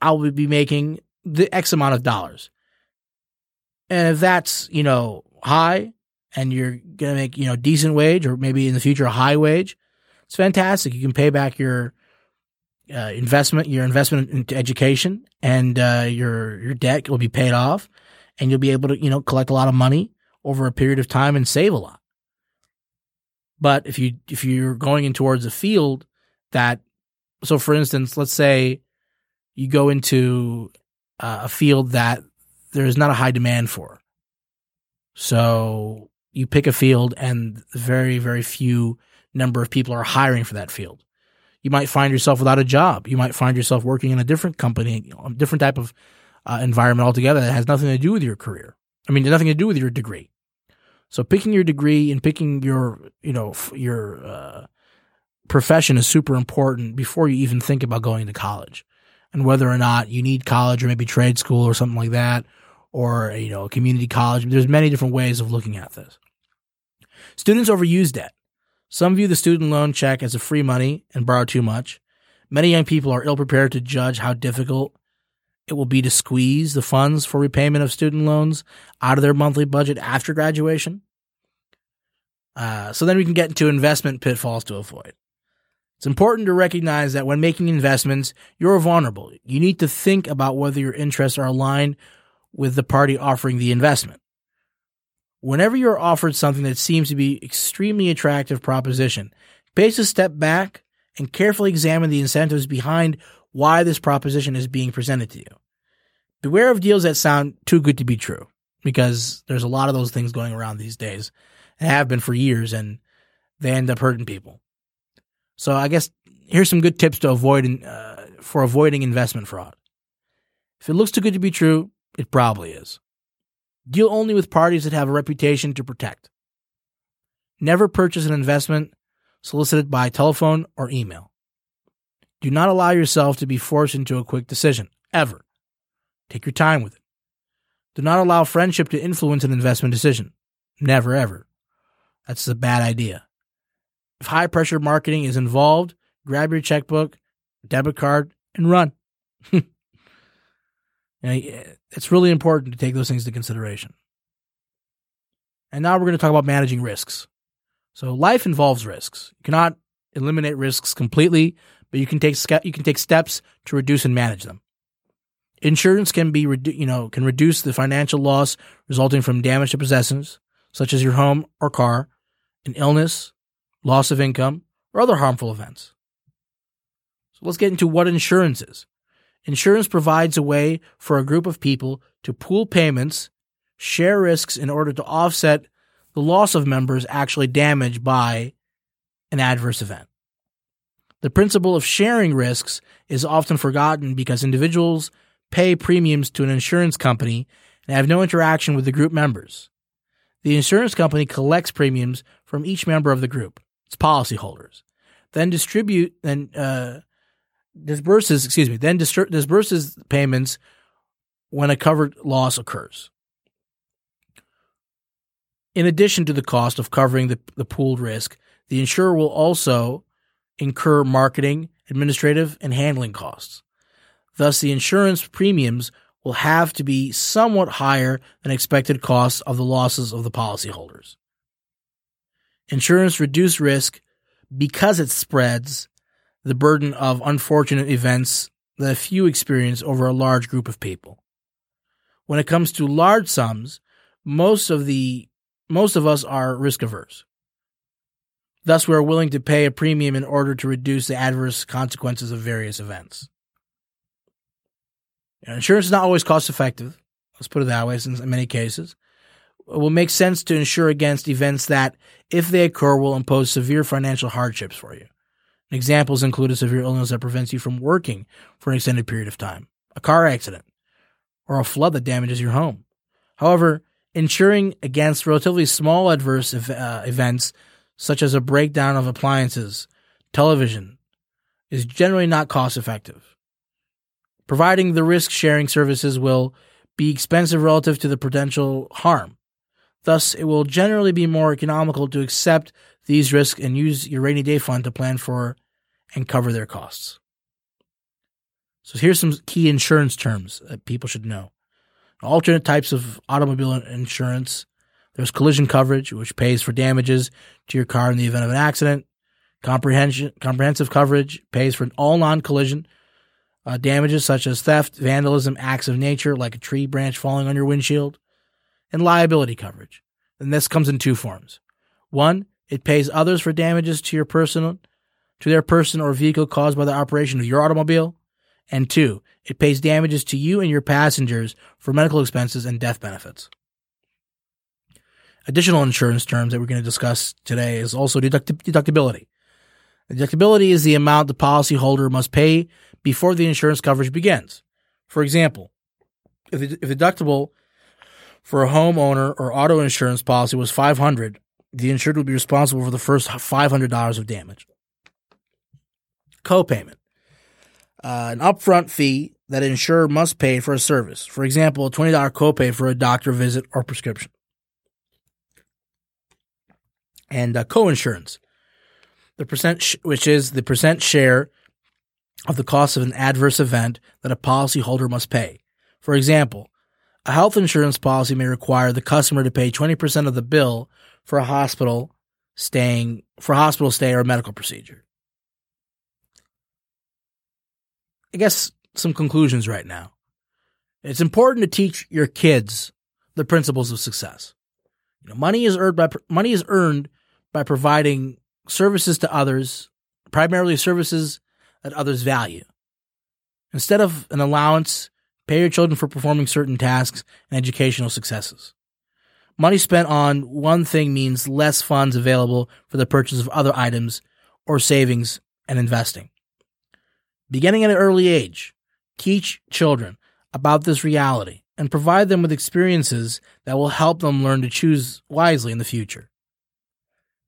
I will be making the X amount of dollars. And if that's, you know, high, and you're going to make, you know, decent wage or maybe in the future a high wage, it's fantastic. You can pay back your uh, investment, your investment into education and uh, your your debt will be paid off and you'll be able to, you know, collect a lot of money over a period of time and save a lot. But if you if you're going in towards a field that so for instance, let's say you go into uh, a field that there is not a high demand for. So you pick a field and very, very few number of people are hiring for that field. You might find yourself without a job. You might find yourself working in a different company, a different type of uh, environment altogether that has nothing to do with your career. I mean, nothing to do with your degree. So picking your degree and picking your, you know, your uh, profession is super important before you even think about going to college and whether or not you need college or maybe trade school or something like that or you know community college there's many different ways of looking at this students overuse debt some view the student loan check as a free money and borrow too much many young people are ill prepared to judge how difficult it will be to squeeze the funds for repayment of student loans out of their monthly budget after graduation uh, so then we can get into investment pitfalls to avoid it's important to recognize that when making investments, you're vulnerable. You need to think about whether your interests are aligned with the party offering the investment. Whenever you're offered something that seems to be extremely attractive proposition, take a step back and carefully examine the incentives behind why this proposition is being presented to you. Beware of deals that sound too good to be true, because there's a lot of those things going around these days and have been for years, and they end up hurting people. So I guess here's some good tips to avoid uh, for avoiding investment fraud. If it looks too good to be true, it probably is. Deal only with parties that have a reputation to protect. Never purchase an investment solicited by telephone or email. Do not allow yourself to be forced into a quick decision, ever. Take your time with it. Do not allow friendship to influence an investment decision. Never, ever. That's a bad idea. If high pressure marketing is involved, grab your checkbook, debit card, and run. [laughs] it's really important to take those things into consideration. And now we're going to talk about managing risks. So life involves risks. You cannot eliminate risks completely, but you can take you can take steps to reduce and manage them. Insurance can be you know can reduce the financial loss resulting from damage to possessions, such as your home or car, an illness, loss of income, or other harmful events. So let's get into what insurance is. Insurance provides a way for a group of people to pool payments, share risks in order to offset the loss of members actually damaged by an adverse event. The principle of sharing risks is often forgotten because individuals pay premiums to an insurance company and have no interaction with the group members. The insurance company collects premiums from each member of the group its policyholders, then distribute and uh, disburses, excuse me, then disburses payments when a covered loss occurs. In addition to the cost of covering the, the pooled risk, the insurer will also incur marketing, administrative, and handling costs. Thus, the insurance premiums will have to be somewhat higher than expected costs of the losses of the policyholders. Insurance reduces risk because it spreads the burden of unfortunate events that a few experience over a large group of people. When it comes to large sums, most of the most of us are risk averse. Thus, we are willing to pay a premium in order to reduce the adverse consequences of various events. insurance is not always cost effective. Let's put it that way, since in many cases it will make sense to insure against events that, if they occur, will impose severe financial hardships for you. Examples include a severe illness that prevents you from working for an extended period of time, a car accident, or a flood that damages your home. However, insuring against relatively small adverse uh, events, such as a breakdown of appliances, television, is generally not cost effective. Providing the risk sharing services will be expensive relative to the potential harm. Thus, it will generally be more economical to accept these risks and use your rainy day fund to plan for and cover their costs. So here's some key insurance terms that people should know. Alternate types of automobile insurance. There's collision coverage, which pays for damages to your car in the event of an accident. Comprehension, comprehensive coverage pays for all non-collision uh, damages such as theft, vandalism, acts of nature like a tree branch falling on your windshield, and liability coverage. And this comes in two forms. One, it pays others for damages to your person, to their person or vehicle caused by the operation of your automobile. And two, it pays damages to you and your passengers for medical expenses and death benefits. Additional insurance terms that we're going to discuss today is also deduct- deductibility. Deductibility is the amount the policyholder must pay before the insurance coverage begins. For example, if the deductible for a homeowner or auto insurance policy was 500, the insured will be responsible for the first $500 of damage. Copayment. Uh, an upfront fee that an insurer must pay for a service. For example, a $20 copay for a doctor visit or prescription. And uh, coinsurance, the percent, sh- which is the percent share of the cost of an adverse event that a policyholder must pay. For example, a health insurance policy may require the customer to pay 20% of the bill for a hospital staying for hospital stay or a medical procedure. I guess some conclusions right now. It's important to teach your kids the principles of success. You know, money is earned by money is earned by providing services to others, primarily services that others value. Instead of an allowance, pay your children for performing certain tasks and educational successes. Money spent on one thing means less funds available for the purchase of other items or savings and investing. Beginning at an early age, teach children about this reality and provide them with experiences that will help them learn to choose wisely in the future.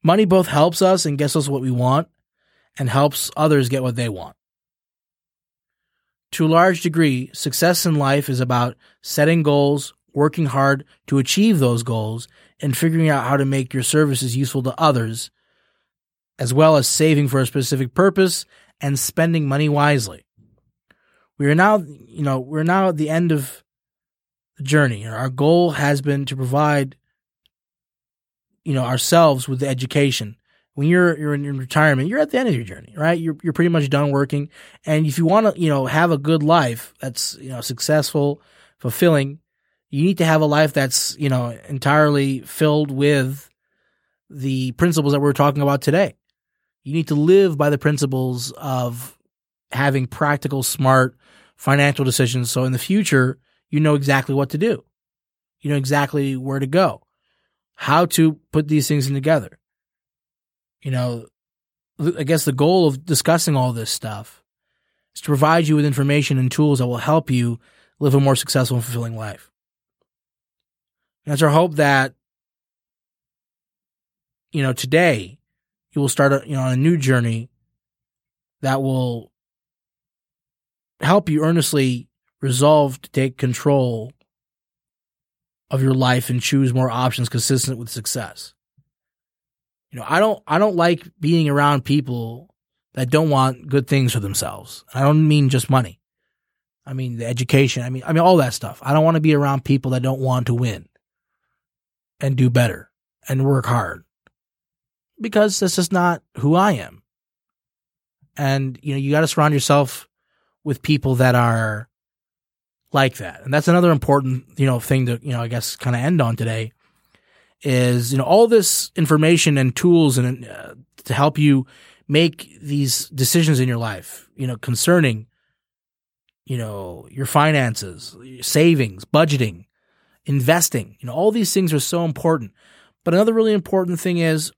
Money both helps us and gets us what we want and helps others get what they want. To a large degree, success in life is about setting goals, working hard to achieve those goals, and figuring out how to make your services useful to others, as well as saving for a specific purpose and spending money wisely. We are now, you know, we're now at the end of the journey. Our goal has been to provide, you know, ourselves with the education when you're you're in retirement, you're at the end of your journey, right? You're you're pretty much done working, and if you want to, you know, have a good life that's you know successful, fulfilling, you need to have a life that's you know entirely filled with the principles that we're talking about today. You need to live by the principles of having practical, smart financial decisions. So in the future, you know exactly what to do. You know exactly where to go, how to put these things in together you know, I guess the goal of discussing all this stuff is to provide you with information and tools that will help you live a more successful and fulfilling life. And it's our hope that, you know, today you will start, a, you know, on a new journey that will help you earnestly resolve to take control of your life and choose more options consistent with success you know, I don't I don't like being around people that don't want good things for themselves. I don't mean just money. I mean the education. I mean I mean all that stuff. I don't want to be around people that don't want to win and do better and work hard. Because this is not who I am. And you know, you got to surround yourself with people that are like that. And that's another important, you know, thing to, you know, I guess kind of end on today is you know all this information and tools and uh, to help you make these decisions in your life you know concerning you know your finances savings budgeting investing. You know all these things are so important. But another really important thing is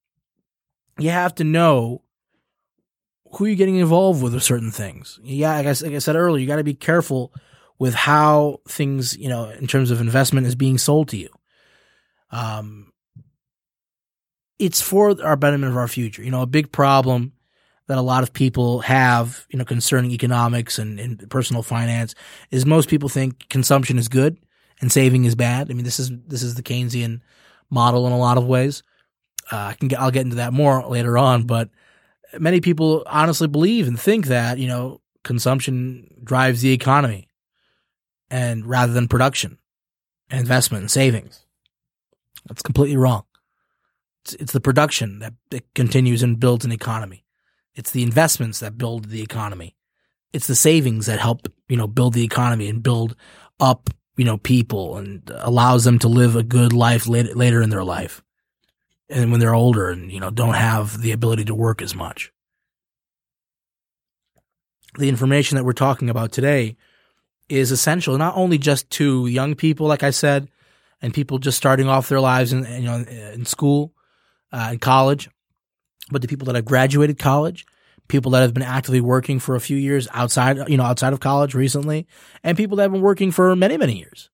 you have to know who you're getting involved with with certain things. Yeah like I, like I said earlier you got to be careful with how things you know in terms of investment is being sold to you. Um it's for our betterment of our future. You know, a big problem that a lot of people have, you know, concerning economics and, and personal finance is most people think consumption is good and saving is bad. I mean, this is this is the Keynesian model in a lot of ways. Uh, I can get, I'll get into that more later on, but many people honestly believe and think that you know consumption drives the economy, and rather than production, and investment and savings. That's completely wrong. It's, it's the production that, that continues and builds an economy. It's the investments that build the economy. It's the savings that help, you know, build the economy and build up, you know, people and allows them to live a good life later, later in their life. And when they're older and, you know, don't have the ability to work as much. The information that we're talking about today is essential, not only just to young people, like I said, and people just starting off their lives in, you know, in school, uh, in college, but the people that have graduated college, people that have been actively working for a few years outside, you know, outside of college recently, and people that have been working for many, many years.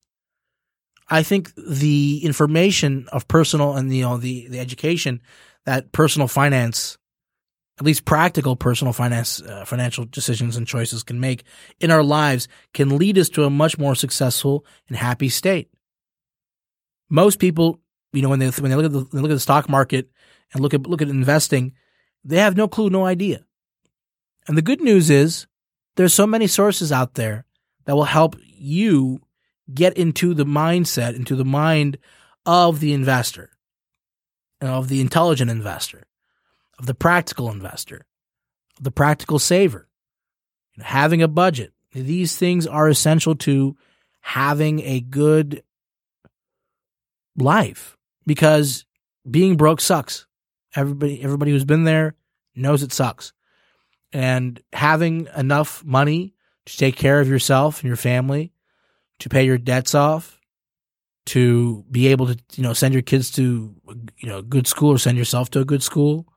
I think the information of personal and you know the the education that personal finance, at least practical personal finance, uh, financial decisions and choices can make in our lives can lead us to a much more successful and happy state. Most people, you know, when they when they look at the look at the stock market and look at look at investing, they have no clue, no idea. And the good news is there's so many sources out there that will help you get into the mindset, into the mind of the investor, of the intelligent investor, of the practical investor, of the practical saver, having a budget. These things are essential to having a good life because being broke sucks. Everybody, everybody who's been there knows it sucks. And having enough money to take care of yourself and your family, to pay your debts off, to be able to, you know, send your kids to, you know, good school or send yourself to a good school.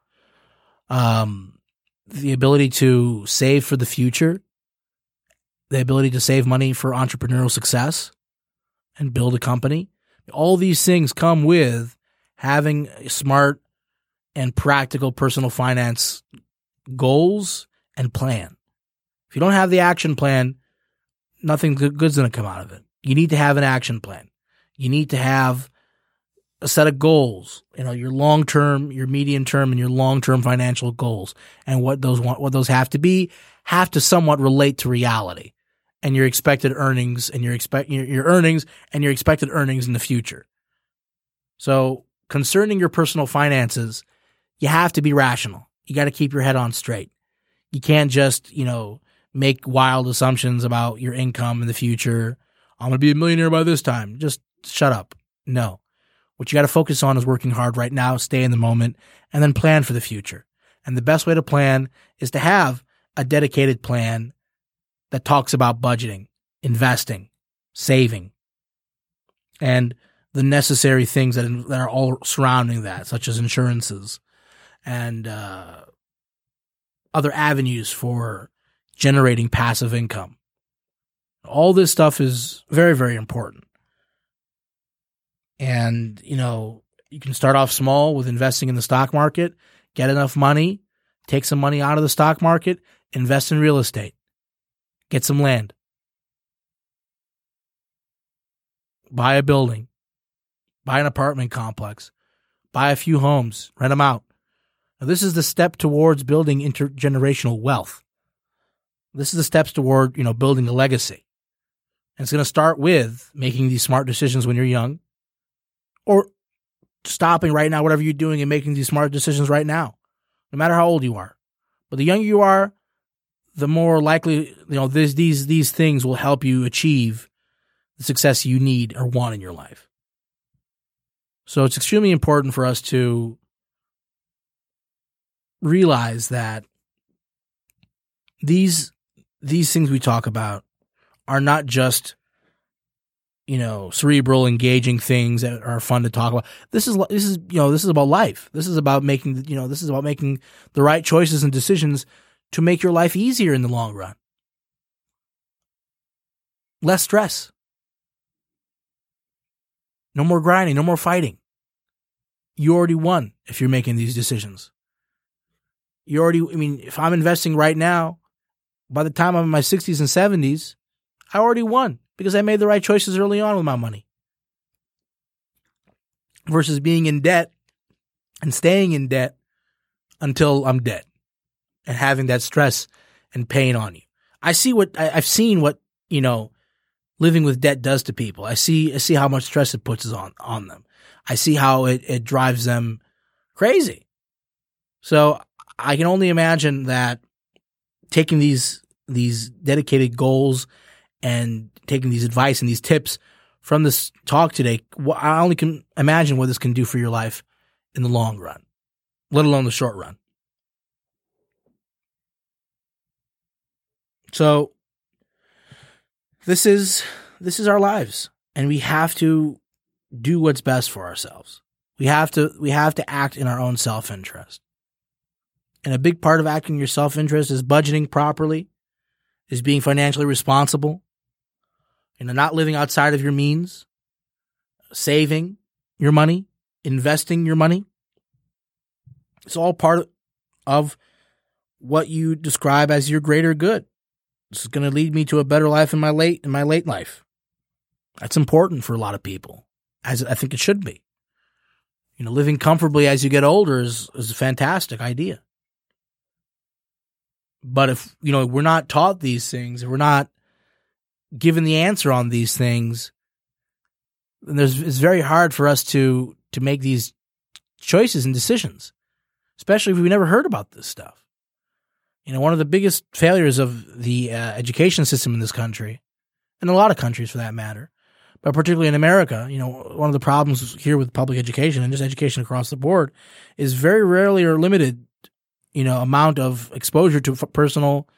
Um, the ability to save for the future, the ability to save money for entrepreneurial success and build a company. All these things come with having smart and practical personal finance goals and plan. If you don't have the action plan, nothing good's going to come out of it. You need to have an action plan. You need to have a set of goals, you know, your long term, your medium term, and your long term financial goals, and what those want, what those have to be, have to somewhat relate to reality, and your expected earnings, and your expect your, your earnings, and your expected earnings in the future. So, concerning your personal finances, you have to be rational. You got to keep your head on straight. You can't just, you know, make wild assumptions about your income in the future. I'm going to be a millionaire by this time. Just shut up. No. What you got to focus on is working hard right now, stay in the moment, and then plan for the future. And the best way to plan is to have a dedicated plan that talks about budgeting, investing, saving, and the necessary things that, that are all surrounding that, such as insurances and uh, other avenues for generating passive income. All this stuff is very, very important. And, you know, you can start off small with investing in the stock market, get enough money, take some money out of the stock market, invest in real estate, get some land, buy a building, buy an apartment complex, buy a few homes, rent them out. Now, this is the step towards building intergenerational wealth. This is the steps toward, you know, building a legacy. And it's going to start with making these smart decisions when you're young or stopping right now, whatever you're doing and making these smart decisions right now, no matter how old you are. But the younger you are, the more likely, you know, this, these, these things will help you achieve the success you need or want in your life. So it's extremely important for us to realize that these these things we talk about are not just you know cerebral engaging things that are fun to talk about. This is this is you know this is about life. This is about making you know this is about making the right choices and decisions to make your life easier in the long run. Less stress. No more grinding no more fighting. You already won if you're making these decisions you already, I mean, if I'm investing right now, by the time I'm in my 60s and 70s, I already won because I made the right choices early on with my money. Versus being in debt and staying in debt until I'm dead and having that stress and pain on you. I see what I, have seen what, you know, living with debt does to people. I see I see how much stress it puts on on them. I see how it, it drives them crazy. So I can only imagine that taking these these dedicated goals and taking these advice and these tips from this talk today, I only can imagine what this can do for your life in the long run, let alone the short run. So this is this is our lives and we have to do what's best for ourselves. We have to we have to act in our own self-interest. And a big part of acting in your self-interest is budgeting properly, is being financially responsible, you know, not living outside of your means, saving your money, investing your money. It's all part of what you describe as your greater good. This is going to lead me to a better life in my late in my late life. That's important for a lot of people, as I think it should be. You know, living comfortably as you get older is is a fantastic idea. But if you know we're not taught these things, if we're not given the answer on these things, then there's it's very hard for us to to make these choices and decisions, especially if we never heard about this stuff. You know, one of the biggest failures of the uh, education system in this country, and a lot of countries for that matter, but particularly in America, you know, one of the problems here with public education and just education across the board is very rarely or limited, you know, amount of exposure to f- personal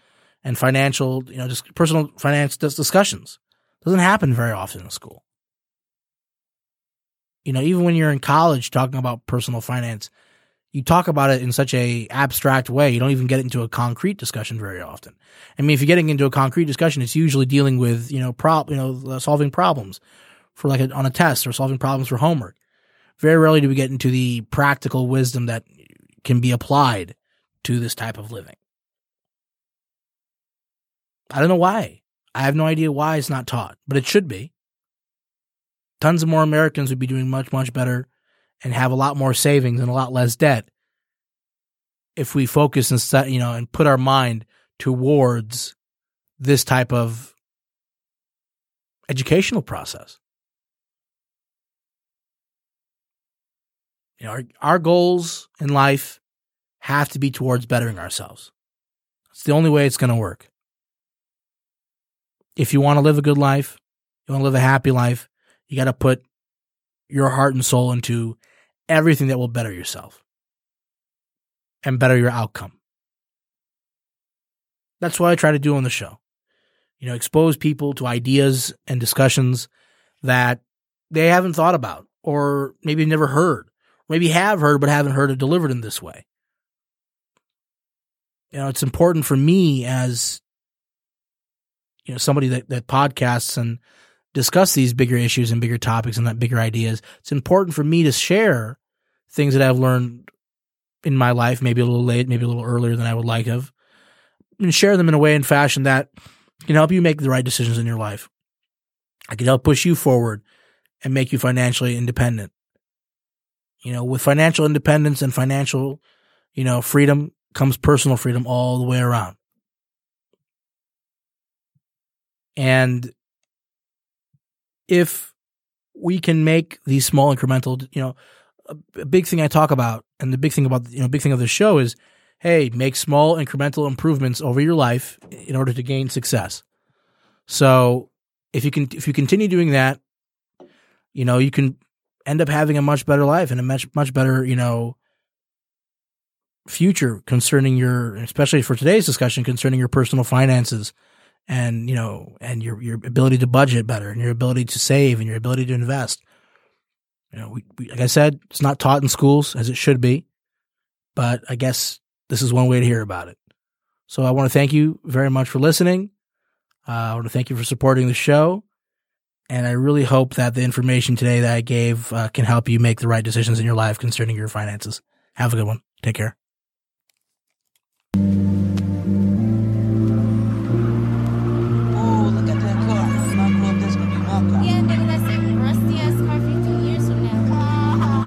and financial, you know, just personal finance dis- discussions. Doesn't happen very often in school. You know, even when you're in college talking about personal finance, you talk about it in such a abstract way. You don't even get into a concrete discussion very often. I mean, if you're getting into a concrete discussion, it's usually dealing with, you know, prob, you know, uh, solving problems for like a, on a test or solving problems for homework. Very rarely do we get into the practical wisdom that can be applied to this type of living. I don't know why. I have no idea why it's not taught, but it should be. Tons of more Americans would be doing much, much better and have a lot more savings and a lot less debt if we focus and set, you know, and put our mind towards this type of educational process. You know, our, our goals in life have to be towards bettering ourselves. It's the only way it's going to work. If you want to live a good life, you want to live a happy life, you got to put your heart and soul into everything that will better yourself and better your outcome. That's what I try to do on the show. You know, expose people to ideas and discussions that they haven't thought about or maybe never heard, maybe have heard but haven't heard it delivered in this way. You know, it's important for me as you know somebody that, that podcasts and discuss these bigger issues and bigger topics and that bigger ideas. It's important for me to share things that I've learned in my life, maybe a little late, maybe a little earlier than I would like have, and share them in a way and fashion that can help you make the right decisions in your life. I can help push you forward and make you financially independent. You know, with financial independence and financial, you know, freedom comes personal freedom all the way around. And if we can make these small incremental, you know, a, big thing I talk about and the big thing about, you know, big thing of the show is, hey, make small incremental improvements over your life in order to gain success. So if you can, if you continue doing that, you know, you can end up having a much better life and a much, much better, you know, future concerning your, especially for today's discussion, concerning your personal finances and, you know, and your, your ability to budget better and your ability to save and your ability to invest. You know, we, we, like I said, it's not taught in schools as it should be, but I guess this is one way to hear about it. So I want to thank you very much for listening. Uh, I want to thank you for supporting the show. And I really hope that the information today that I gave uh, can help you make the right decisions in your life concerning your finances. Have a good one. Take care.